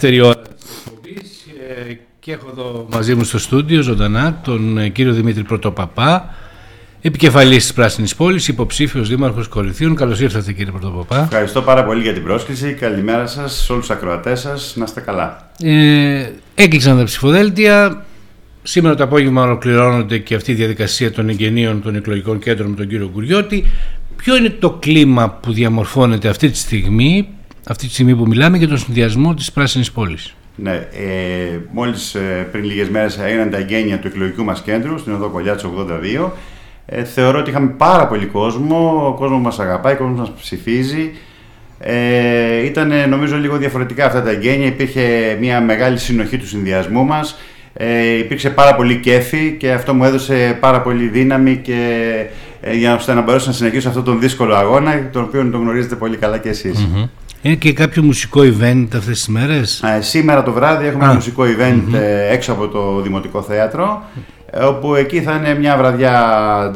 και φίλοι, δεύτερη ώρα ε, και έχω εδώ μαζί μου στο στούντιο ζωντανά τον ε, κύριο Δημήτρη Πρωτοπαπά, επικεφαλής της Πράσινης Πόλης, υποψήφιος δήμαρχος Κορυθίων. Καλώς ήρθατε κύριε Πρωτοπαπά. Ευχαριστώ πάρα πολύ για την πρόσκληση. Καλημέρα σας σε όλους τους ακροατές σας. Να είστε καλά. Ε, έκλεισαν τα ψηφοδέλτια. Σήμερα το απόγευμα ολοκληρώνονται και αυτή η διαδικασία των εγγενείων των εκλογικών κέντρων με τον κύριο Κουριώτη. Ποιο είναι το κλίμα που διαμορφώνεται αυτή τη στιγμή, αυτή τη στιγμή που μιλάμε για τον συνδυασμό της Πράσινης Πόλης. Ναι, ε, μόλις ε, πριν λίγες μέρες έγιναν τα εγγένεια του εκλογικού μας κέντρου στην οδό Κολιάτσο 82. Ε, θεωρώ ότι είχαμε πάρα πολύ κόσμο, ο κόσμος μας αγαπάει, ο κόσμος μας ψηφίζει. Ε, ήταν νομίζω λίγο διαφορετικά αυτά τα εγγένεια, υπήρχε μια μεγάλη συνοχή του συνδυασμού μας. Ε, υπήρξε πάρα πολύ κέφι και αυτό μου έδωσε πάρα πολύ δύναμη και ε, για ώστε να μπορέσω να συνεχίσω αυτόν τον δύσκολο αγώνα, τον οποίο τον γνωρίζετε πολύ καλά και εσείς. Mm-hmm. Είναι και κάποιο μουσικό event αυτές τις μέρες; Ε, σήμερα το βράδυ έχουμε ένα μουσικό event mm-hmm. έξω από το Δημοτικό Θέατρο ε, όπου εκεί θα είναι μια βραδιά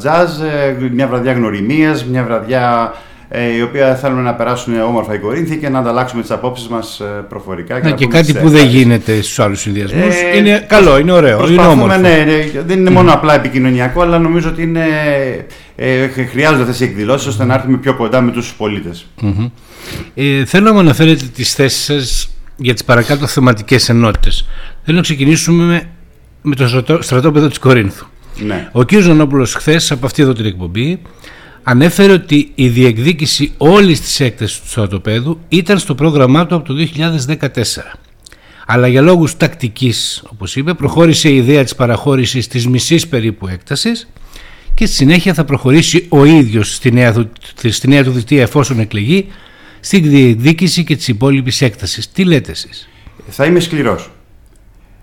jazz, ε, μια βραδιά γνωριμίας, μια βραδιά ε, η οποία θέλουμε να περάσουν όμορφα οι Κορίνθοι και να ανταλλάξουμε τις απόψεις μας προφορικά. Και, ναι, και κάτι που δεν γίνεται στους άλλους συνδυασμούς. Ε, είναι καλό, είναι ωραίο, είναι όμορφο. Ναι, ναι, δεν είναι μόνο απλά επικοινωνιακό, αλλά νομίζω ότι είναι, ε, χρειάζονται αυτές οι εκδηλώσεις ώστε να έρθουμε πιο κοντά με τους πολίτες. Mm-hmm. Ε, θέλω να αναφέρετε τις θέσεις σας για τις παρακάτω θεματικές ενότητες. Θέλω να ξεκινήσουμε με, με το στρατόπεδο της Κορίνθου. Ναι. Ο κ. Ζωνόπουλος χθες από αυτή εδώ την εκπομπή ανέφερε ότι η διεκδίκηση όλης της έκτασης του στρατοπέδου ήταν στο πρόγραμμά του από το 2014. Αλλά για λόγους τακτικής, όπως είπε, προχώρησε η ιδέα της παραχώρησης της μισής περίπου έκτασης και στη συνέχεια θα προχωρήσει ο ίδιος στη νέα, στη νέα του θητεία εφόσον εκλεγεί στην διεκδίκηση και της υπόλοιπης έκτασης. Τι λέτε εσείς; Θα είμαι σκληρός.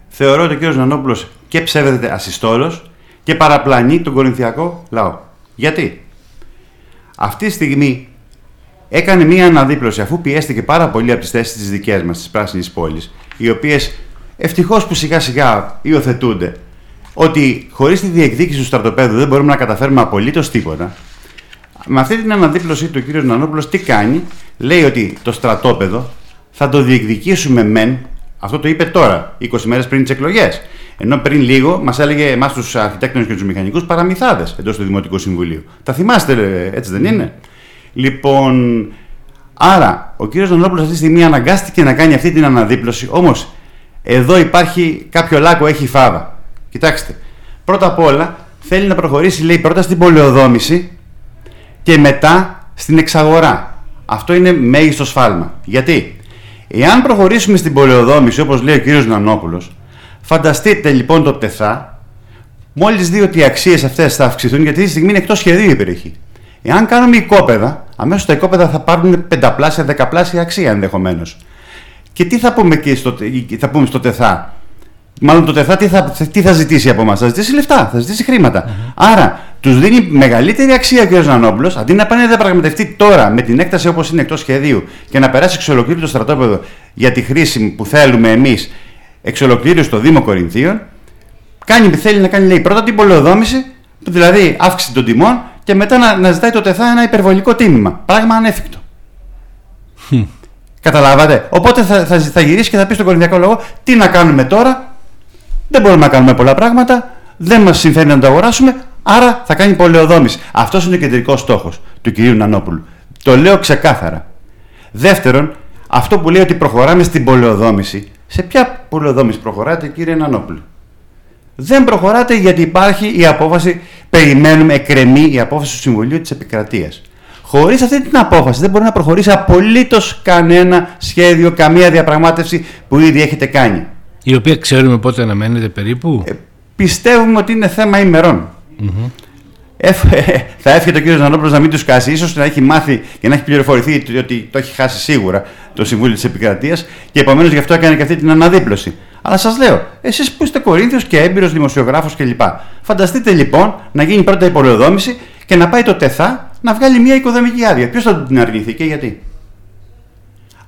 Θεωρώ ότι ο κ. Νανόπουλος και ψεύδεται ασυστόλος και παραπλανεί τον κορινθιακό λαό. Γιατί; Αυτή τη στιγμή έκανε μία αναδίπλωση αφού πιέστηκε πάρα πολύ από τις θέσεις της δικέ μας, της πράσινης πόλης, οι οποίες ευτυχώς που σιγά σιγά υιοθετούνται, ότι χωρίς τη διεκδίκηση του στρατοπέδου δεν μπορούμε να καταφέρουμε απολύτως τίποτα. Με αυτή την αναδίπλωση του κ. Νανόπουλος τι κάνει, λέει ότι το στρατόπεδο θα το διεκδικήσουμε μεν, αυτό το είπε τώρα, 20 μέρες πριν τις εκλογές. Ενώ πριν λίγο μας έλεγε εμάς τους αρχιτέκτονες και τους μηχανικούς παραμυθάδες εντός του Δημοτικού Συμβουλίου. Τα θυμάστε, έτσι δεν είναι; Λοιπόν, άρα ο κύριος Νονόπουλο αυτή τη στιγμή αναγκάστηκε να κάνει αυτή την αναδίπλωση. Όμως, εδώ υπάρχει κάποιο λάκκο, έχει φάβα. Κοιτάξτε, πρώτα απ' όλα θέλει να προχωρήσει, λέει, πρώτα στην πολεοδόμηση και μετά στην εξαγορά. Αυτό είναι μέγιστο σφάλμα. Γιατί, εάν προχωρήσουμε στην πολεοδόμηση, όπως λέει ο κύριος Νανόπουλος, Φανταστείτε λοιπόν το ΤΕΘΑ, μόλις δει ότι οι αξίες αυτές θα αυξηθούν, γιατί τη στιγμή είναι εκτός σχεδίου η περιοχή. Εάν κάνουμε οικόπεδα, αμέσως τα οικόπεδα θα πάρουν πενταπλάσια, δεκαπλάσια αξία ενδεχομένως. Και τι θα πούμε, εκεί στο, θα πούμε στο ΤΕΘΑ. Μάλλον το ΤΕΘΑ τι θα, τι θα ζητήσει από εμά, θα ζητήσει λεφτά, θα ζητήσει Άρα τους δίνει μεγαλύτερη αξία ο κ. Νανόπουλο, αντί να πάνε να διαπραγματευτεί τώρα με την έκταση όπως είναι εκτός σχεδίου και να περάσει εξ ολοκλήρου το στρατόπεδο για τη χρήση που θέλουμε εμείς εξ ολοκλήρου στο Δήμο Κορινθίων, κάνει, θέλει να κάνει λέει, πρώτα την πολεοδόμηση, δηλαδή αύξηση των τιμών, και μετά να, να ζητάει το ΤΕΘΑ ένα υπερβολικό τίμημα. Πράγμα ανέφικτο. Καταλάβατε. Οπότε θα, θα, θα γυρίσει και θα πει στον Κορινθιακό λόγο τι να κάνουμε τώρα; Δεν μπορούμε να κάνουμε πολλά πράγματα. Δεν μας συμφέρει να το αγοράσουμε. Άρα θα κάνει πολεοδόμηση. Αυτός είναι ο κεντρικός στόχος του κυρίου Νανόπουλου. Το λέω ξεκάθαρα. Δεύτερον, αυτό που λέει ότι προχωράμε στην πολεοδόμηση σε ποια πολεοδόμηση προχωράτε, κύριε Νανόπουλο. Δεν προχωράτε γιατί υπάρχει η απόφαση, περιμένουμε, εκκρεμεί η απόφαση του Συμβουλίου της Επικρατείας. Χωρίς αυτή την απόφαση δεν μπορεί να προχωρήσει απολύτως κανένα σχέδιο, καμία διαπραγμάτευση που ήδη έχετε κάνει. Η οποία ξέρουμε πότε αναμένεται περίπου; Ε, πιστεύουμε ότι είναι θέμα ημερών. Mm-hmm. θα εύχεται ο κύριος Νανόπουλος να μην τους κάσει, ίσως να έχει μάθει και να έχει πληροφορηθεί ότι το έχει χάσει σίγουρα το Συμβούλιο της Επικρατείας και επομένως γι' αυτό έκανε και αυτή την αναδίπλωση. Αλλά σας λέω, εσείς που είστε Κορίνθιος και έμπειρος δημοσιογράφος κλπ. Φανταστείτε λοιπόν να γίνει πρώτα η πολεοδόμηση και να πάει το ΤΕΘΑ να βγάλει μια οικοδομική άδεια. Ποιος θα την αρνηθεί και γιατί;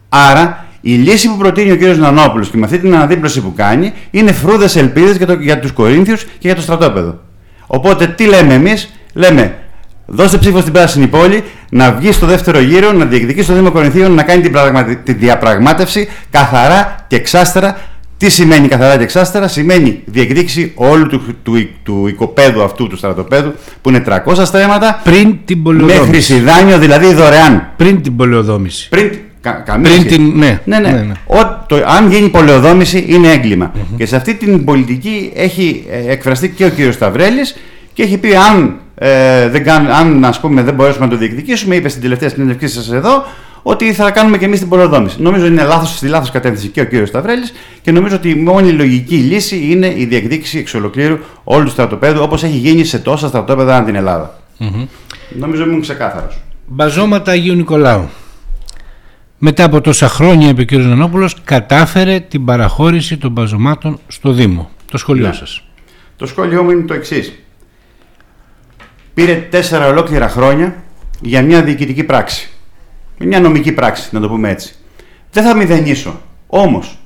Άρα η λύση που προτείνει ο κ. Νανόπουλος και με αυτή την αναδίπλωση που κάνει είναι φρούδες ελπίδες για, για τους Κορίνθιους και για το στρατόπεδο. Οπότε τι λέμε εμείς, λέμε Δώστε ψήφο στην Πράσινη Πόλη, να βγει στο δεύτερο γύρο, να διεκδικήσει το Δήμο Κορινθίων, να κάνει την, τη διαπραγμάτευση καθαρά και εξάστερα. Τι σημαίνει καθαρά και εξάστερα, σημαίνει διεκδίκηση όλου του, του, του, οικοπαίδου αυτού του στρατοπέδου που είναι 300 στρέμματα. Πριν την πολεοδόμηση. Με χρυσιδάνιο δηλαδή δωρεάν. Πριν την πολεοδόμηση. Πριν, κα, καμία Πριν την. Ναι, ναι, ναι. ναι, ναι. Ο, το, αν γίνει πολεοδόμηση είναι έγκλημα. Και σε αυτή την πολιτική έχει ε, εκφραστεί και ο κύριος Σταυρέλης και έχει πει αν, ε, δεν, κάν, αν ας πούμε, δεν μπορέσουμε να το διεκδικήσουμε, είπε στην τελευταία συνέντευξή σας εδώ, ότι θα κάνουμε και εμείς την πολεοδόμηση. Νομίζω ότι είναι λάθος, στη λάθος κατεύθυνση και ο κύριος Σταυρέλης και νομίζω ότι η μόνη λογική λύση είναι η διεκδίκηση εξ ολοκλήρου όλου του στρατοπέδου όπως έχει γίνει σε τόσα στρατόπεδα ανά την Ελλάδα. Mm-hmm. Νομίζω ήμουν ξεκάθαρος. Μπαζώματα Αγίου Νικολάου. Μετά από τόσα χρόνια, είπε ο κ. Νανόπουλος, κατάφερε την παραχώρηση των μπαζωμάτων στο Δήμο. Το σχολείο Ναι. σας. Το σχόλιο μου είναι το εξής. Πήρε τέσσερα ολόκληρα χρόνια για μια διοικητική πράξη. Μια νομική πράξη, να το πούμε έτσι. Δεν θα μηδενίσω. Όμως,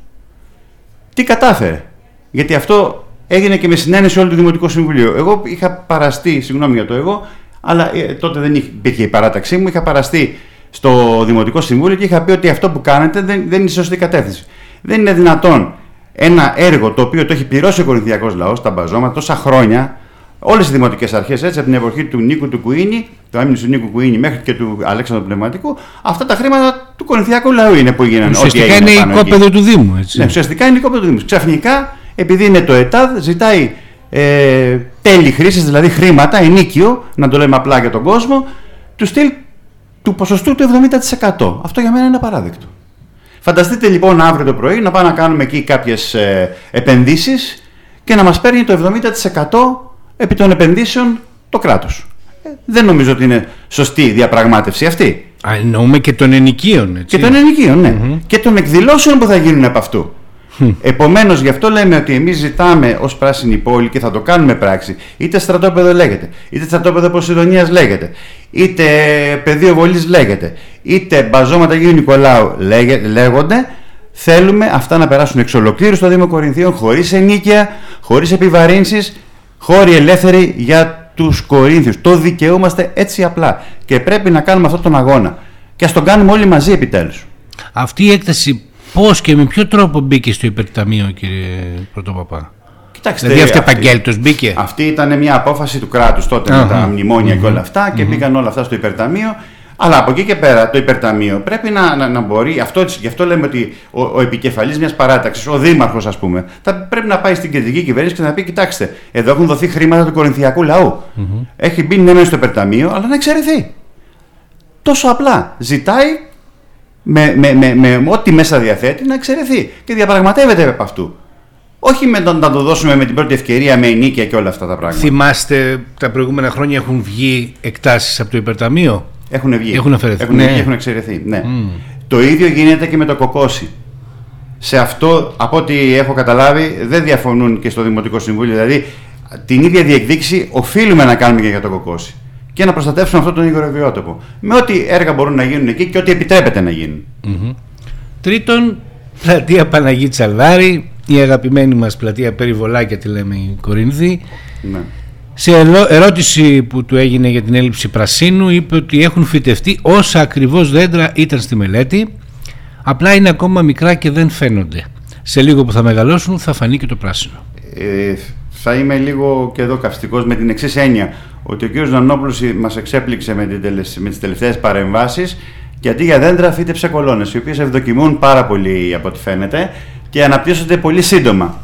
τι κατάφερε; Γιατί αυτό έγινε και με συνένεση όλου του Δημοτικού Συμβουλίου. Εγώ είχα παραστεί, συγγνώμη για το εγώ, αλλά ε, τότε δεν είχε- υπήρχε η παράταξή μου. Είχα παραστεί στο Δημοτικό Συμβούλιο και είχα πει ότι αυτό που κάνετε δεν, δεν είναι η σωστή κατεύθυνση. Δεν είναι δυνατόν ένα έργο το οποίο το έχει πληρώσει ο Κορινθιακός λαός, τα μπαζώματα, τόσα χρόνια, όλες οι δημοτικές αρχές έτσι, από την εποχή του Νίκου του Κουίνη, του άμυνου του Νίκου Κουίνη μέχρι και του Αλέξανδρου Πνευματικού, αυτά τα χρήματα του Κορινθιακού λαού είναι που έγιναν. ό,τι Ουσιαστικά έγινε είναι πάνω εκεί. οικόπεδο του Δήμου, έτσι. Ναι, ουσιαστικά είναι οικόπεδο του Δήμου. Ξαφνικά, επειδή είναι το ΕΤΑΔ, ζητάει ε, τέλη χρήσης, δηλαδή χρήματα, ενίκιο, να το λέμε απλά για τον κόσμο, τους στυλ του ποσοστού του 70%. Αυτό για μένα είναι απαράδεκτο. Φανταστείτε λοιπόν αύριο το πρωί να πάμε να κάνουμε εκεί κάποιες ε, επενδύσεις και να μας παίρνει το 70% επί των επενδύσεων το κράτος. δεν νομίζω ότι είναι σωστή η διαπραγμάτευση αυτή. Α, εννοούμε και των ενοικίων, έτσι. Και των ενοικίων, ναι. Και των εκδηλώσεων που θα γίνουν από αυτού. Επομένως, γι' αυτό λέμε ότι εμείς ζητάμε ως πράσινη πόλη και θα το κάνουμε πράξη. Είτε στρατόπεδο λέγεται, είτε στρατόπεδο Ποσειδονίας λέγεται, είτε πεδίο βολής λέγεται, είτε μπαζώματα Αγίου Νικολάου λέγε- λέγονται. Θέλουμε αυτά να περάσουν εξ ολοκλήρου στο Δήμο Κορινθίων χωρίς ενίκεια, χωρίς επιβαρύνσεις, χώροι ελεύθεροι για τους Κορίνθιους. Το δικαιούμαστε έτσι απλά. Και πρέπει να κάνουμε αυτόν τον αγώνα. Και ας τον κάνουμε όλοι μαζί επιτέλους. Αυτή η έκταση πώς και με ποιο τρόπο μπήκε στο υπερταμείο, κύριε Πρωτοπαπά. Κοιτάξτε, Δηλαδή αυτή- αυτεπαγγέλτος μπήκε; Αυτή ήταν μια απόφαση του κράτους τότε με Αχα. τα μνημόνια και όλα αυτά και μπήκαν όλα αυτά στο υπερταμείο. Αλλά από εκεί και πέρα το υπερταμείο πρέπει να, να, να μπορεί, αυτό, γι' αυτό λέμε ότι ο, ο επικεφαλής μιας παράταξης, ο δήμαρχος ας πούμε, θα πρέπει να πάει στην κεντρική κυβέρνηση και να πει: Κοιτάξτε, εδώ έχουν δοθεί χρήματα του κορινθιακού λαού. Έχει μπει ναι, μεν στο υπερταμείο, αλλά να εξαιρεθεί. Τόσο απλά. Ζητάει με, με, με, με, ό,τι μέσα διαθέτει να εξαιρεθεί και διαπραγματεύεται από αυτού. Όχι με το, να το δώσουμε με την πρώτη ευκαιρία με ενίκεια και όλα αυτά τα πράγματα. Θυμάστε τα προηγούμενα χρόνια έχουν βγει εκτάσεις από το υπερταμείο; Έχουν βγει. Έχουν αφαιρεθεί. Έχουν, Ναι. βγει, έχουν εξαιρεθεί. Ναι. Το ίδιο γίνεται και με το κοκόσι. Σε αυτό, από ό,τι έχω καταλάβει, δεν διαφωνούν και στο Δημοτικό Συμβούλιο. Δηλαδή, την ίδια διεκδίκηση οφείλουμε να κάνουμε και για το κοκόσι. Και να προστατεύσουμε αυτό τον υγροβιότοπο. Με ό,τι έργα μπορούν να γίνουν εκεί και ό,τι επιτρέπεται να γίνουν. Μμμ. Τρίτον, πλατεία Παναγή Τσαλδάρη, η αγαπημένη μας πλατεία Περιβολάκια τη λέμε η Κορίνθη. Ναι. Σε ερω- ερώτηση που του έγινε για την έλλειψη πρασίνου είπε ότι έχουν φυτευτεί όσα ακριβώς δέντρα ήταν στη μελέτη απλά είναι ακόμα μικρά και δεν φαίνονται. Σε λίγο που θα μεγαλώσουν θα φανεί και το πράσινο. Ε, θα είμαι λίγο και εδώ καυστικός με την εξής έννοια ότι ο κ. Νανόπουλος μας εξέπληξε με, την τελε- με τις τελευταίες παρεμβάσεις και αντί για δέντρα φύτεψε κολόνες οι οποίες ευδοκιμούν πάρα πολύ από ό,τι φαίνεται και αναπτύσσονται πολύ σύντομα.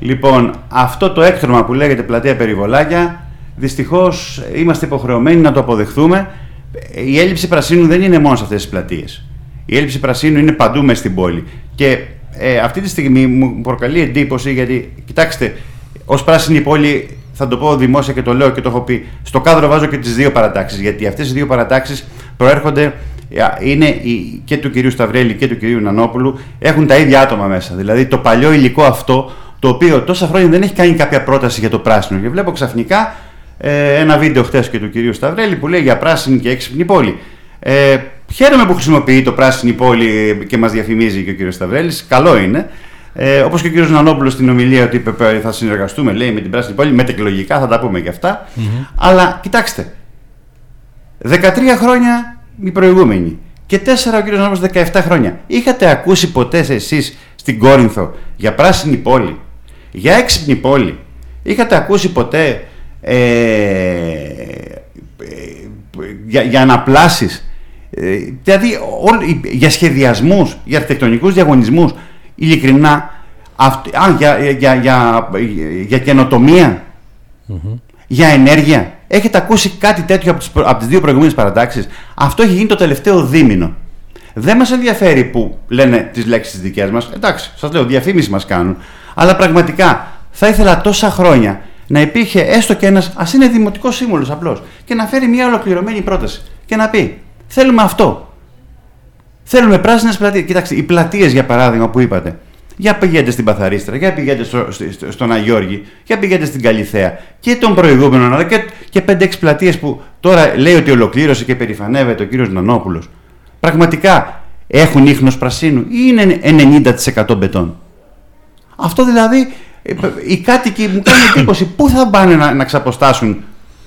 Λοιπόν, αυτό το έκτρωμα που λέγεται πλατεία περιβολάκια δυστυχώς είμαστε υποχρεωμένοι να το αποδεχθούμε. Η έλλειψη πρασίνου δεν είναι μόνο σε αυτές τις πλατείες. Η έλλειψη πρασίνου είναι παντού μέσα στην πόλη. Και ε, αυτή τη στιγμή μου προκαλεί εντύπωση γιατί, κοιτάξτε, ως πράσινη πόλη, θα το πω δημόσια και το λέω και το έχω πει, στο κάδρο βάζω και τις δύο παρατάξεις. Γιατί αυτές οι δύο παρατάξεις προέρχονται, ε, είναι η- και του κυρίου Σταυρέλη και του κυρίου Νανόπουλου, έχουν τα ίδια άτομα μέσα. Δηλαδή το παλιό υλικό αυτό, το οποίο τόσα χρόνια δεν έχει κάνει κάποια πρόταση για το πράσινο. Και βλέπω ξαφνικά ε, ένα βίντεο χθες και του κυρίου Σταυρέλη που λέει για πράσινη και έξυπνη πόλη. Ε, χαίρομαι που χρησιμοποιεί το πράσινη πόλη και μας διαφημίζει και ο κύριος Σταυρέλη. Καλό είναι. Ε, Όπως και ο κύριος Νανόπουλος στην ομιλία ότι είπε π- θα συνεργαστούμε λέει, με την πράσινη πόλη, μετεκλογικά θα τα πούμε και αυτά. Αλλά κοιτάξτε, 13 χρόνια η προηγούμενη. Και 4 ο κύριος Νόμος 17 χρόνια. Είχατε ακούσει ποτέ εσείς στην Κόρινθο για πράσινη πόλη, για έξυπνη πόλη; Είχατε ακούσει ποτέ ε, ε για, για αναπλάσεις, ε, δηλαδή για σχεδιασμούς, για αρχιτεκτονικούς διαγωνισμούς, ειλικρινά, αυτή, α, για, για, για, για καινοτομια για ενέργεια. Έχετε ακούσει κάτι τέτοιο από τις, από τις δύο προηγούμενες παρατάξεις; Αυτό έχει γίνει το τελευταίο δίμηνο. Δεν μας ενδιαφέρει που λένε τις λέξεις δικές μας. Εντάξει, σας λέω, διαφήμιση μας κάνουν. Αλλά πραγματικά θα ήθελα τόσα χρόνια να υπήρχε έστω και ένας, ας είναι δημοτικός σύμβολος απλώς, και να φέρει μια ολοκληρωμένη πρόταση και να πει θέλουμε αυτό. Θέλουμε πράσινες πλατείες. Κοιτάξτε, οι πλατείες για παράδειγμα που είπατε, για πηγαίνετε στην Παθαρίστρα, για πηγαίνετε στο, στο, στον Αγιώργη, για πηγαίνετε στην Καλιθέα και των προηγούμενων, αλλά και, και 5-6 πλατείες που τώρα λέει ότι ολοκλήρωσε και περηφανεύεται ο κύριος Νανόπουλος. Πραγματικά έχουν ίχνος πρασίνου ή είναι 90% μπετόν; Αυτό δηλαδή ε, οι κάτοικοι μου κάνουν εντύπωση. Πού θα πάνε να, να ξαποστάσουν,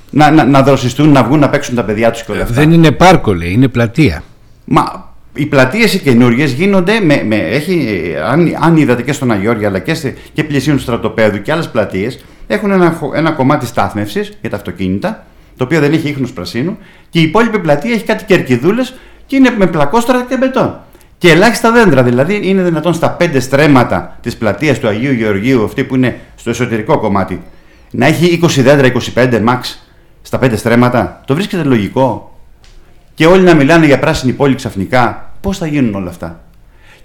να, να, να δροσιστούν, να βγουν να παίξουν τα παιδιά τους και όλα αυτά; Δεν είναι πάρκο, λέει, είναι πλατεία. Μα οι πλατείες οι καινούριε γίνονται με, με, έχει, αν, αν είδατε και στον Αγιώργη αλλά και, σε, και πλησίων του στρατοπέδου και άλλες πλατείες, έχουν ένα, ένα κομμάτι στάθμευσης για τα αυτοκίνητα, το οποίο δεν έχει ίχνος πρασίνου, και η υπόλοιπη πλατεία έχει κάτι κερκιδούλες και είναι με πλακόστρα και μπετόν. Και ελάχιστα δέντρα, δηλαδή είναι δυνατόν στα πέντε στρέμματα της πλατείας του Αγίου Γεωργίου, αυτή που είναι στο εσωτερικό κομμάτι, να έχει 20 δέντρα, 25 max στα πέντε στρέμματα. Το βρίσκεται λογικό. Και όλοι να μιλάνε για πράσινη πόλη ξαφνικά Πώς θα γίνουν όλα αυτά.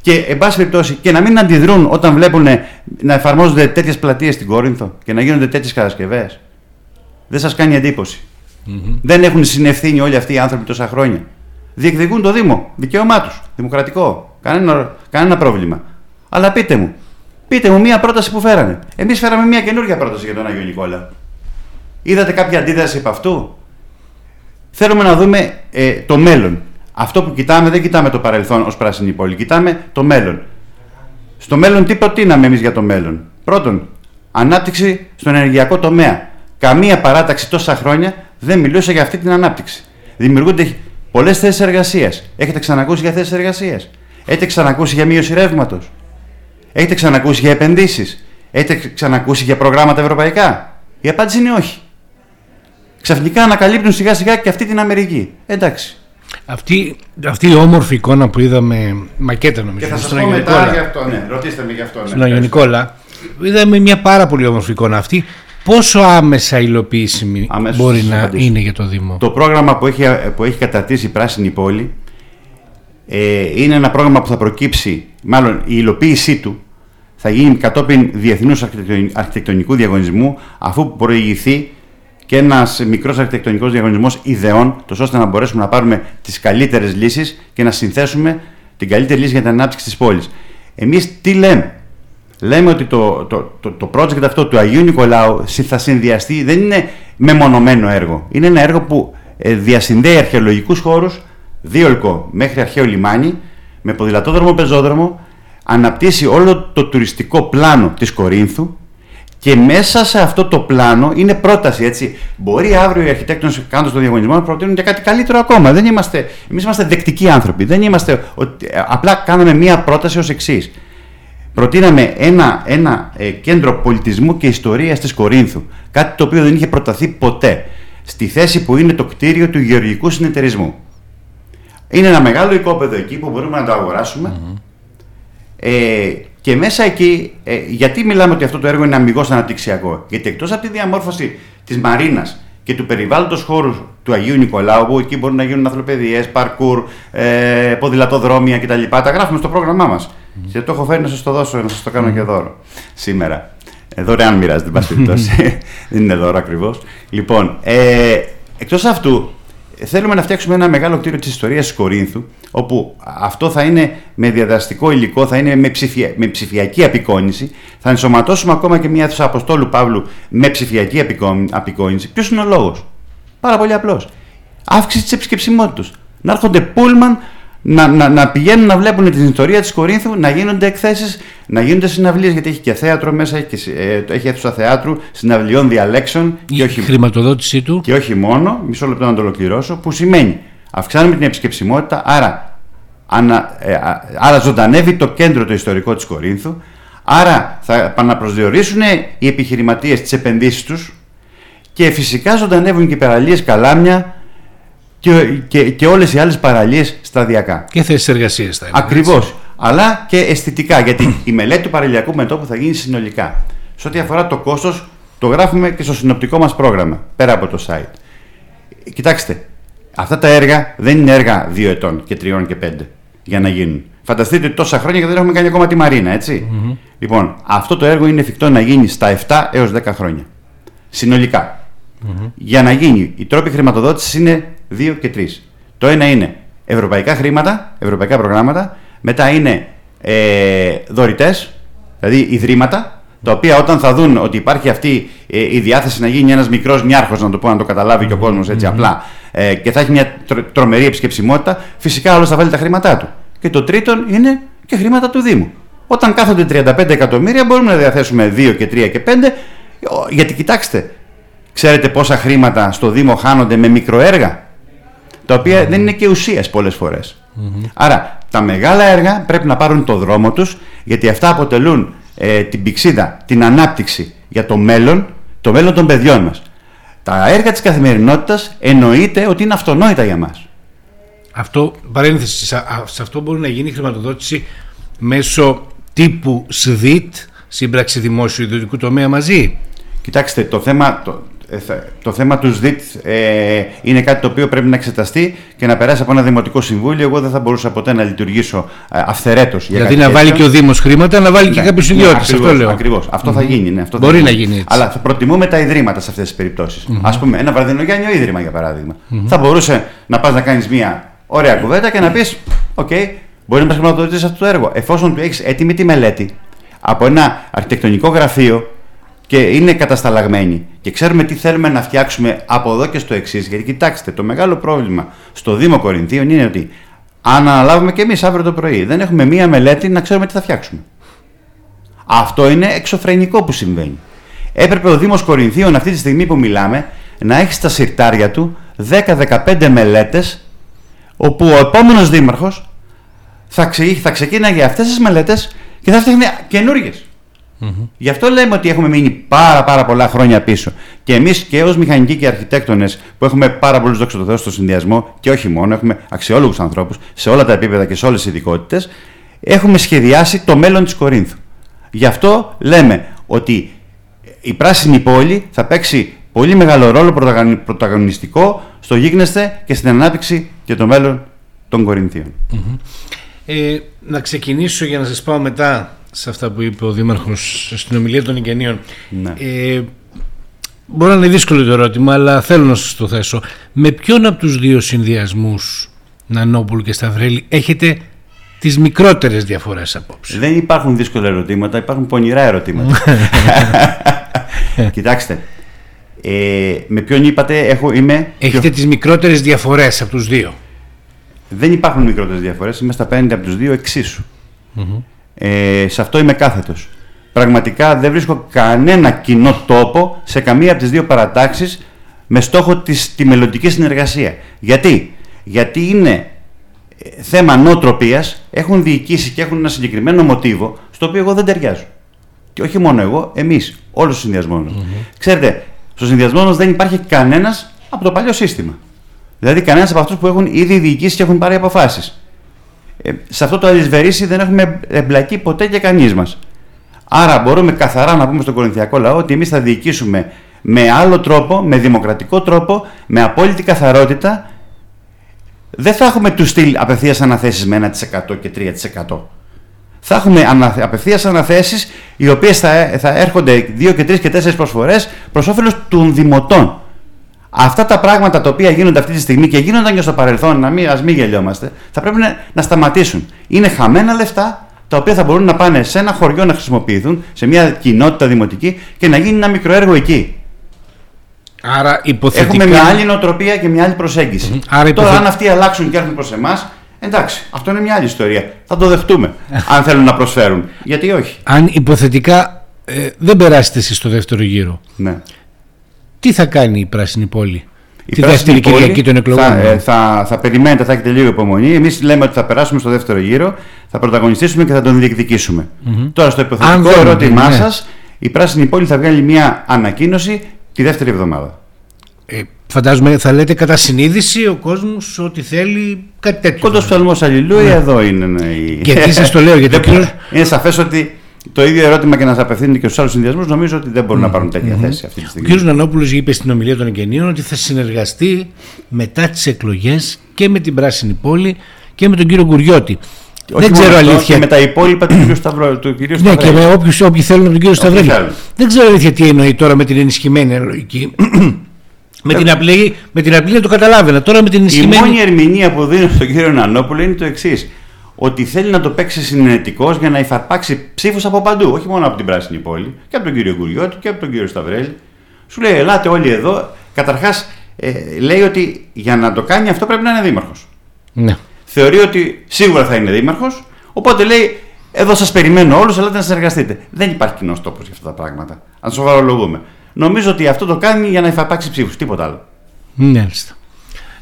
Και, εν πάση περιπτώσει, και να μην αντιδρούν όταν βλέπουν να εφαρμόζονται τέτοιες πλατείες στην Κόρινθο και να γίνονται τέτοιες κατασκευές. Δεν σας κάνει εντύπωση. Mm-hmm. Δεν έχουν συνευθύνει όλοι αυτοί οι άνθρωποι τόσα χρόνια. Διεκδικούν το Δήμο. Δικαίωμά τους. Δημοκρατικό. Κανένα, κανένα πρόβλημα. Αλλά πείτε μου, πείτε μου μία πρόταση που φέρανε. Εμείς φέραμε μία καινούργια πρόταση για τον Άγιο Νικόλα. Είδατε κάποια αντίδραση από αυτού; Θέλουμε να δούμε ε, το μέλλον. Αυτό που κοιτάμε δεν κοιτάμε το παρελθόν ως πράσινη πόλη, κοιτάμε το μέλλον. Στο μέλλον τι προτείναμε εμείς για το μέλλον; Πρώτον, ανάπτυξη στον ενεργειακό τομέα. Καμία παράταξη τόσα χρόνια δεν μιλούσε για αυτή την ανάπτυξη. Δημιουργούνται πολλές θέσεις εργασίας. Έχετε ξανακούσει για θέσεις εργασίας; Έχετε ξανακούσει για μείωση ρεύματος; Έχετε ξανακούσει για επενδύσεις; Έχετε ξανακούσει για προγράμματα ευρωπαϊκά; Η απάντηση είναι όχι. Ξαφνικά ανακαλύπτουν σιγά σιγά και αυτή την Αμερική. Εντάξει. Αυτή, αυτή η όμορφη εικόνα που είδαμε, μακέτα νομίζω, και θα στον Αγιο Νικόλα. Αυτό, ναι. Ρωτήστε με γι' αυτό. Ναι. Στον Αγιο Νικόλα, είδαμε μια πάρα πολύ όμορφη εικόνα αυτή. Πόσο άμεσα υλοποιήσιμη Αμέσως μπορεί να είναι για το Δήμο; Το πρόγραμμα που έχει, που έχει καταρτήσει η Πράσινη Πόλη ε, είναι ένα πρόγραμμα που θα προκύψει, μάλλον η υλοποίησή του θα γίνει κατόπιν διεθνούς αρχιτεκτονικού διαγωνισμού αφού προηγηθεί και ένας μικρός αρχιτεκτονικός διαγωνισμός ιδεών, τόσο ώστε να μπορέσουμε να πάρουμε τις καλύτερες λύσεις και να συνθέσουμε την καλύτερη λύση για την ανάπτυξη της πόλης. Εμείς τι λέμε; Λέμε ότι το, το, το, το project αυτό του Αγίου Νικολάου θα συνδυαστεί, δεν είναι μεμονωμένο έργο. Είναι ένα έργο που ε, διασυνδέει αρχαιολογικούς χώρους, δίολκο μέχρι αρχαίο λιμάνι, με ποδηλατόδρομο πεζόδρομο, αναπτύσσει όλο το τουριστικό πλάνο της Κορίνθου, και μέσα σε αυτό το πλάνο είναι πρόταση. Έτσι. Μπορεί αύριο οι αρχιτέκτονες κάνοντα το διαγωνισμό να προτείνουν και κάτι καλύτερο ακόμα. Δεν είμαστε, εμείς είμαστε δεκτικοί άνθρωποι. Δεν είμαστε, απλά κάναμε μία πρόταση ως εξής. Προτείναμε ένα, ένα ε, κέντρο πολιτισμού και ιστορίας της Κορίνθου. Κάτι το οποίο δεν είχε προταθεί ποτέ. Στη θέση που είναι το κτίριο του Γεωργικού Συνεταιρισμού. Είναι ένα μεγάλο οικόπεδο εκεί που μπορούμε να το αγορασουμε Ε, και μέσα εκεί, ε, γιατί μιλάμε ότι αυτό το έργο είναι αμυγός αναπτυξιακό; Γιατί εκτός από τη διαμόρφωση της Μαρίνας και του περιβάλλοντος χώρους του Αγίου Νικολάου, που εκεί μπορούν να γίνουν αθλοπαιδειέ, παρκούρ, ε, ποδηλατοδρόμια κτλ. Τα γράφουμε στο πρόγραμμά μας. Mm. Και το έχω φέρει να σας το δώσω, να σας το κάνω mm. και δώρο σήμερα. Ε, δωρεάν μοιράζεται, εν πάση περιπτώσει. Δεν είναι δώρο ακριβώς. Λοιπόν, ε, εκτός αυτού, θέλουμε να φτιάξουμε ένα μεγάλο κτίριο της ιστορίας της Κορίνθου, όπου αυτό θα είναι με διαδραστικό υλικό, θα είναι με, ψηφια... με ψηφιακή απεικόνηση. Θα ενσωματώσουμε ακόμα και μια αίθουσα Αποστόλου Παύλου με ψηφιακή απεικόνηση. Ποιος είναι ο λόγος; Πάρα πολύ απλός. Αύξηση της επισκεψιμότητας. Να έρχονται πούλμαν να, να, να πηγαίνουν να βλέπουν την ιστορία της Κορίνθου, να γίνονται εκθέσεις, να γίνονται συναυλίες, γιατί έχει και θέατρο μέσα, έχει, και, ε, έχει αίθουσα θεάτρου, συναυλιών διαλέξεων. Η και όχι, χρηματοδότησή του. Και όχι μόνο, μισό λεπτό να το ολοκληρώσω, που σημαίνει αυξάνουμε την επισκεψιμότητα, άρα, ανα, ε, άρα ζωντανεύει το κέντρο το ιστορικό της Κορίνθου, άρα θα επαναπροσδιορίσουν οι επιχειρηματίες τις επενδύσεις τους και φυσικά ζωντανεύουν και οι παραλίες Καλάμια, και, και, και όλες οι άλλες παραλίες σταδιακά. Και θέσεις εργασίας θα είναι. Ακριβώς. Αλλά και αισθητικά, γιατί η μελέτη του παραλιακού μετώπου θα γίνει συνολικά. Σε ό,τι αφορά το κόστος, το γράφουμε και στο συνοπτικό μας πρόγραμμα, πέρα από το site. Κοιτάξτε, αυτά τα έργα δεν είναι έργα δύο ετών και τριών και πέντε για να γίνουν. Φανταστείτε ότι τόσα χρόνια και δεν έχουμε κάνει ακόμα τη Μαρίνα, έτσι. Mm-hmm. Λοιπόν, αυτό το έργο είναι εφικτό να γίνει στα 7 έως 10 χρόνια. Συνολικά. Mm-hmm. Για να γίνει, οι τρόποι χρηματοδότησης είναι δύο και τρεις. Το ένα είναι ευρωπαϊκά χρήματα, ευρωπαϊκά προγράμματα. Μετά είναι ε, δωρητές, δηλαδή ιδρύματα, τα οποία όταν θα δουν ότι υπάρχει αυτή ε, η διάθεση να γίνει ένας μικρός νιάρχος, να το πω, να το καταλάβει και ο κόσμος έτσι απλά, ε, και θα έχει μια τρομερή επισκεψιμότητα, φυσικά άλλο θα βάλει τα χρήματά του. Και το τρίτο είναι και χρήματα του Δήμου. Όταν κάθονται 35 εκατομμύρια, μπορούμε να διαθέσουμε 2 και 3 και 5, γιατί κοιτάξτε, ξέρετε πόσα χρήματα στο Δήμο χάνονται με μικροέργα; Τα οποία δεν είναι και ουσίες πολλές Άρα τα μεγάλα έργα πρέπει να πάρουν το δρόμο τους γιατί αυτά αποτελούν ε, την πηξίδα, την ανάπτυξη για το μέλλον, το μέλλον των παιδιών μας. Τα έργα της καθημερινότητας εννοείται ότι είναι αυτονόητα για μας. Αυτό, παρένθεση, σε αυτό μπορεί να γίνει χρηματοδότηση μέσω τύπου ΣΔΙΤ, σύμπραξη δημόσιο ιδιωτικού τομέα μαζί. Κοιτάξτε, το θέμα, το, ε, το θέμα του ΣΔΙΤ ε, είναι κάτι το οποίο πρέπει να εξεταστεί και να περάσει από ένα δημοτικό συμβούλιο. Εγώ δεν θα μπορούσα ποτέ να λειτουργήσω ε, αυθερέτω. Δηλαδή να βάλει και ο Δήμος χρήματα, να βάλει ναι, και κάποιος ναι, ιδιώτης. αυτό λέω. Ακριβώς. Αυτό θα γίνει. Ναι, αυτό Μπορεί θα να γίνει έτσι. Αλλά θα προτιμούμε τα ιδρύματα σε αυτές τις περιπτώσεις. Mm-hmm. Α πούμε, ένα βραδινογιάννιο ίδρυμα για παράδειγμα. Mm-hmm. Θα μπορούσε να πας να κάνεις μια ωραία κουβέντα και να πεις: OK, okay, μπορεί να μας χρηματοδοτήσεις αυτό το έργο. Εφόσον του έχεις έτοιμη τη μελέτη από ένα αρχιτεκτονικό γραφείο και είναι κατασταλαγμένοι και ξέρουμε τι θέλουμε να φτιάξουμε από εδώ και στο εξής. Γιατί κοιτάξτε, το μεγάλο πρόβλημα στο Δήμο Κορινθίων είναι ότι αν αναλάβουμε και εμείς αύριο το πρωί, δεν έχουμε μία μελέτη να ξέρουμε τι θα φτιάξουμε. Αυτό είναι εξωφρενικό που συμβαίνει. Έπρεπε ο Δήμος Κορινθίων αυτή τη στιγμή που μιλάμε να έχει στα συρτάρια του 10-15 μελέτες όπου ο επόμενος δήμαρχος θα, ξε, θα ξεκίναγε αυτές τις μελέτες και θα φτιάχνει καινούργιες. Mm-hmm. Γι' αυτό λέμε ότι έχουμε μείνει πάρα, πάρα πολλά χρόνια πίσω. Και εμείς και ως μηχανικοί και αρχιτέκτονες που έχουμε πάρα πολλούς δόξα τω Θεώ στο συνδυασμό και όχι μόνο, έχουμε αξιόλογους ανθρώπους σε όλα τα επίπεδα και σε όλες τις ειδικότητες, έχουμε σχεδιάσει το μέλλον της Κορίνθου. Γι' αυτό λέμε ότι η πράσινη πόλη θα παίξει πολύ μεγάλο ρόλο πρωταγωνιστικό στο γίγνεσθε και στην ανάπτυξη και το μέλλον των Κορινθίων. Mm-hmm. Ε, να ξεκινήσω για να σας πάω μετά σε αυτά που είπε ο Δήμαρχος στην ομιλία των Ιγενείων. Ναι. Ε, μπορεί να είναι δύσκολο το ερώτημα, αλλά θέλω να σας το θέσω. Με ποιον από τους δύο συνδυασμούς, Νανόπουλου και Σταυρέλη, έχετε τις μικρότερες διαφορές απόψε. Δεν υπάρχουν δύσκολα ερωτήματα, υπάρχουν πονηρά ερωτήματα. Κοιτάξτε, ε, με ποιον είπατε, έχω, είμαι... Έχετε πιο... τις μικρότερες διαφορές από τους δύο; Δεν υπάρχουν μικρότερες διαφορές, είμαι στα 50 από τους δύο εξίσου. Ε, σε αυτό είμαι κάθετος. Πραγματικά δεν βρίσκω κανένα κοινό τόπο σε καμία από τις δύο παρατάξεις με στόχο της, τη μελλοντική συνεργασία. Γιατί; Γιατί είναι ε, θέμα νοοτροπίας, έχουν διοικήσει και έχουν ένα συγκεκριμένο μοτίβο στο οποίο εγώ δεν ταιριάζω. Και όχι μόνο εγώ, εμείς, όλος ο συνδυασμός Ξέρετε, στο συνδυασμό μας δεν υπάρχει κανένας από το παλιό σύστημα. Δηλαδή κανένας από αυτούς που έχουν ήδη διοικήσει και έχουν πάρει αποφάσεις. Ε, σε αυτό το αλυσβερίσι δεν έχουμε εμπλακεί ποτέ και κανείς μας. Άρα μπορούμε καθαρά να πούμε στον Κορινθιακό λαό ότι εμείς θα διοικήσουμε με άλλο τρόπο, με δημοκρατικό τρόπο, με απόλυτη καθαρότητα. Δεν θα έχουμε τους στυλ απευθείας αναθέσεις με 1% και 3%. Θα έχουμε απευθείας αναθέσεις οι οποίες θα, θα έρχονται 2 και 3 και 4 προσφορές προς όφελος των δημοτών. Αυτά τα πράγματα τα οποία γίνονται αυτή τη στιγμή και γίνονταν και στο παρελθόν, να μην, ας μην γελιόμαστε, θα πρέπει να, να σταματήσουν. Είναι χαμένα λεφτά τα οποία θα μπορούν να πάνε σε ένα χωριό να χρησιμοποιηθούν, σε μια κοινότητα δημοτική και να γίνει ένα μικρό έργο εκεί. Άρα υποθετικά... Έχουμε μια άλλη νοοτροπία και μια άλλη προσέγγιση. Άρα υποθε... Τώρα, αν αυτοί αλλάξουν και έρθουν προς εμάς, Εντάξει, αυτό είναι μια άλλη ιστορία. Θα το δεχτούμε. αν θέλουν να προσφέρουν. Γιατί όχι; Αν υποθετικά ε, δεν περάσετε εσείς στο δεύτερο γύρο, Ναι. Τι θα κάνει η Πράσινη Πόλη; Η τη Πράσινη δεύτερη Πόλη Κυριακή των εκλογών. Θα, ε, θα, θα περιμένετε, θα έχετε λίγο υπομονή. Εμείς λέμε ότι θα περάσουμε στο δεύτερο γύρο, θα πρωταγωνιστήσουμε και θα τον διεκδικησουμε Τώρα, στο Αν υποθετικό δεν, ερώτημά ναι. σας, η Πράσινη Πόλη θα βγάλει μια ανακοίνωση τη δεύτερη εβδομάδα. Ε, φαντάζομαι θα λέτε κατά συνείδηση ο κόσμος ότι θέλει κάτι τέτοιο. Κόντο ψαλμός Αλληλούια, εδώ είναι. ναι, η- Γιατί σας το λέω, γιατί Δεν ο κύριος- μπορεί- Είναι σαφές ότι το ίδιο ερώτημα και να σας απευθύνεται και στους άλλους συνδυασμούς, νομίζω ότι δεν μπορούν να πάρουν τέτοια θέση αυτή τη Ο στιγμή. κ. Νανόπουλος είπε στην ομιλία των εγγενείων ότι θα συνεργαστεί μετά τις εκλογές και με την Πράσινη Πόλη και με τον κύριο Γκουριώτη. Όχι δεν μόνο ξέρω αυτό, αλήθεια. Και με τα υπόλοιπα του κ. Σταυρό. Του κυρίου Ναι, και Σταυρέλη. με όποιους, όποιοι θέλουν από τον κύριο Σταυρέλη. θέλουν. Δεν ξέρω αλήθεια τι εννοεί τώρα με την ενισχυμένη λογική. με, την απλή, με την απλή να το καταλάβαινα. Τώρα με την Η ενισχυμένη. μόνη ερμηνεία που δίνω στον κύριο Νανόπουλο είναι το εξής. Ότι θέλει να το παίξει συνενετικός για να υφαρπάξει ψήφους από παντού. Όχι μόνο από την Πράσινη Πόλη, και από τον κύριο Γκουριώτη και από τον κύριο Σταυρέλη. Σου λέει: Ελάτε όλοι εδώ. Καταρχάς, ε, λέει ότι για να το κάνει αυτό πρέπει να είναι δήμαρχος. Ναι. Θεωρεί ότι σίγουρα θα είναι δήμαρχος. Οπότε λέει: Εδώ σας περιμένω όλους, ελάτε να συνεργαστείτε. Δεν υπάρχει κοινός τόπος για αυτά τα πράγματα. Αν σοβαρολογούμε. Νομίζω ότι αυτό το κάνει για να υφαρπάξει ψήφους. Τίποτα άλλο. Μάλιστα.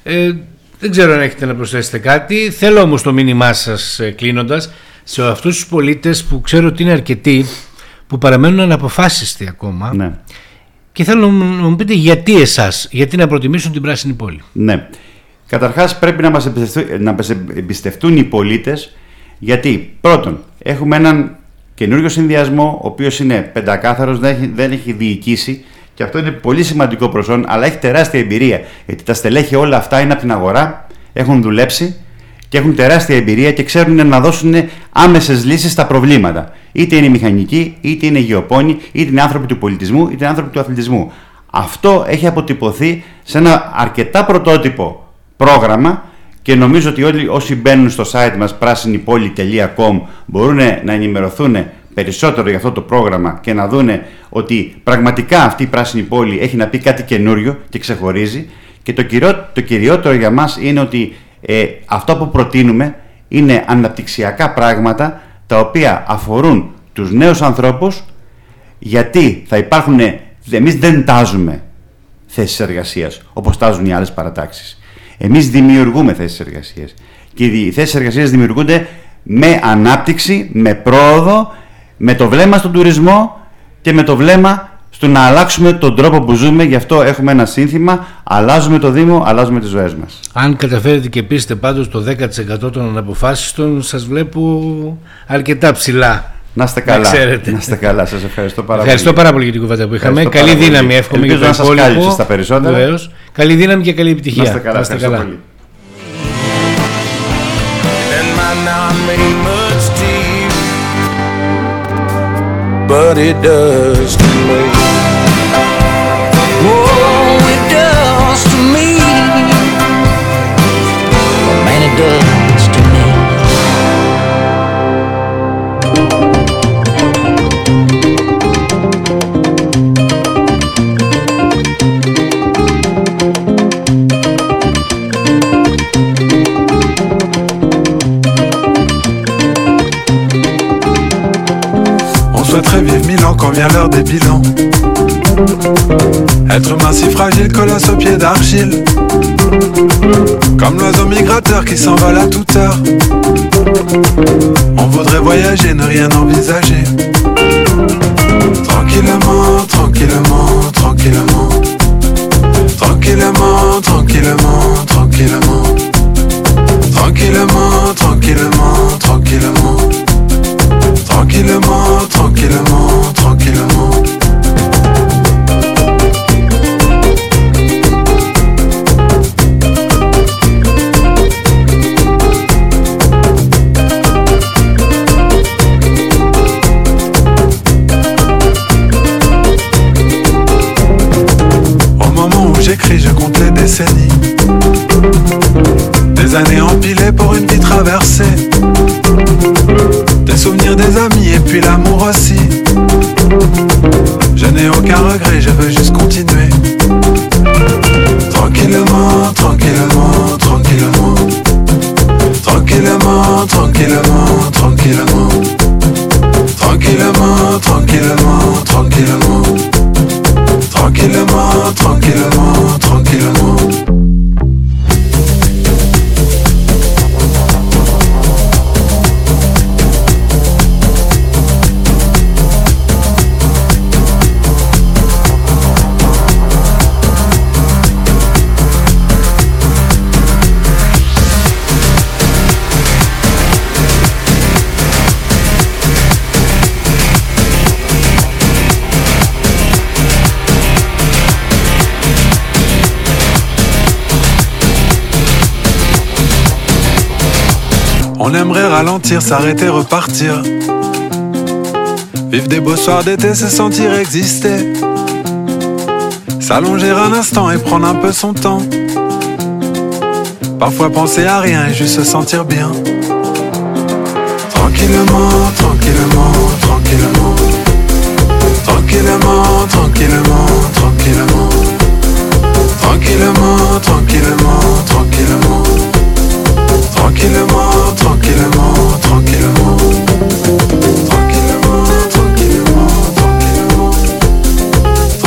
Ε, δεν ξέρω αν έχετε να προσθέσετε κάτι. Θέλω όμως το μήνυμά σας ε, κλείνοντας σε αυτούς τους πολίτες που ξέρω ότι είναι αρκετοί που παραμένουν αναποφάσιστοι ακόμα Ναι. και θέλω να μου να μου πείτε γιατί εσάς, γιατί να προτιμήσουν την Πράσινη Πόλη. Ναι. Καταρχάς πρέπει να μας εμπιστευτούν, να μας εμπιστευτούν οι πολίτες γιατί πρώτον έχουμε έναν καινούριο συνδυασμό ο οποίος είναι πεντακάθαρος, δεν έχει, δεν έχει διοικήσει και αυτό είναι πολύ σημαντικό προσόν αλλά έχει τεράστια εμπειρία γιατί τα στελέχη όλα αυτά είναι από την αγορά, έχουν δουλέψει και έχουν τεράστια εμπειρία και ξέρουν να δώσουν άμεσες λύσεις στα προβλήματα. Είτε είναι μηχανικοί, είτε είναι γεωπόνοι, είτε είναι άνθρωποι του πολιτισμού, είτε είναι άνθρωποι του αθλητισμού. Αυτό έχει αποτυπωθεί σε ένα αρκετά πρωτότυπο πρόγραμμα και νομίζω ότι όλοι όσοι μπαίνουν στο site μας πράσινηπόλη.com μπορούν να ενημερωθούν περισσότερο για αυτό το πρόγραμμα και να δούνε ότι πραγματικά αυτή η πράσινη πόλη έχει να πει κάτι καινούριο και ξεχωρίζει και το, κυριό, το κυριότερο για μας είναι ότι ε, αυτό που προτείνουμε είναι αναπτυξιακά πράγματα τα οποία αφορούν τους νέους ανθρώπους γιατί θα υπάρχουν, εμείς δεν τάζουμε θέσεις εργασίας όπως τάζουν οι άλλες παρατάξεις. Εμείς δημιουργούμε θέσεις εργασίας και οι θέσεις εργασίας δημιουργούνται με ανάπτυξη, με πρόοδο, με το βλέμμα στον τουρισμό και με το βλέμμα στο να αλλάξουμε τον τρόπο που ζούμε. Γι' αυτό έχουμε ένα σύνθημα, αλλάζουμε το Δήμο, αλλάζουμε τις ζωές μας. Αν καταφέρετε και πείστε πάντως το 10% των αναποφάσιστων σας βλέπω αρκετά ψηλά. Να είστε Να καλά. ξέρετε. Να είστε καλά. Σας ευχαριστώ πάρα Ευχαριστώ πολύ. πάρα πολύ για την κουβέντα που είχαμε. Ευχαριστώ Καλή πάρα πολύ. δύναμη, εύχομαι Ελπίζω για το να σας υπόλοιπο. κάλυψε στα περισσότερα. Βεβαίως. Καλή δύναμη και καλή επιτυχία. Να είστε καλά. Ευχαριστώ πολύ. and might but it does to me. Quand vient l'heure des bilans. Être humain si fragile, colosse aux pieds d'argile. Comme l'oiseau migrateur qui s'envole à toute heure. On voudrait voyager, ne rien envisager. Tranquillement, tranquillement. Tranquillement, tranquillement, tranquillement. Tranquillement, tranquillement, tranquillement. Tranquillement, tranquillement, tranquillement. Des années empilées pour une vie traversée. Des souvenirs des amis et puis l'amour aussi. Je n'ai aucun regret, je veux juste continuer. Tranquillement, tranquillement, tranquillement. Tranquillement, tranquillement, tranquillement. Tranquillement, tranquillement, tranquillement. Tranquillement, tranquillement, tranquillement. On aimerait ralentir, s'arrêter, repartir. Vivre des beaux soirs d'été, se sentir exister. S'allonger un instant et prendre un peu son temps. Parfois penser à rien et juste se sentir bien. Tranquillement, tranquillement, tranquillement. Tranquillement, tranquillement, tranquillement. Tranquillement, tranquillement, tranquillement tranquillement, tranquillement, tranquillement.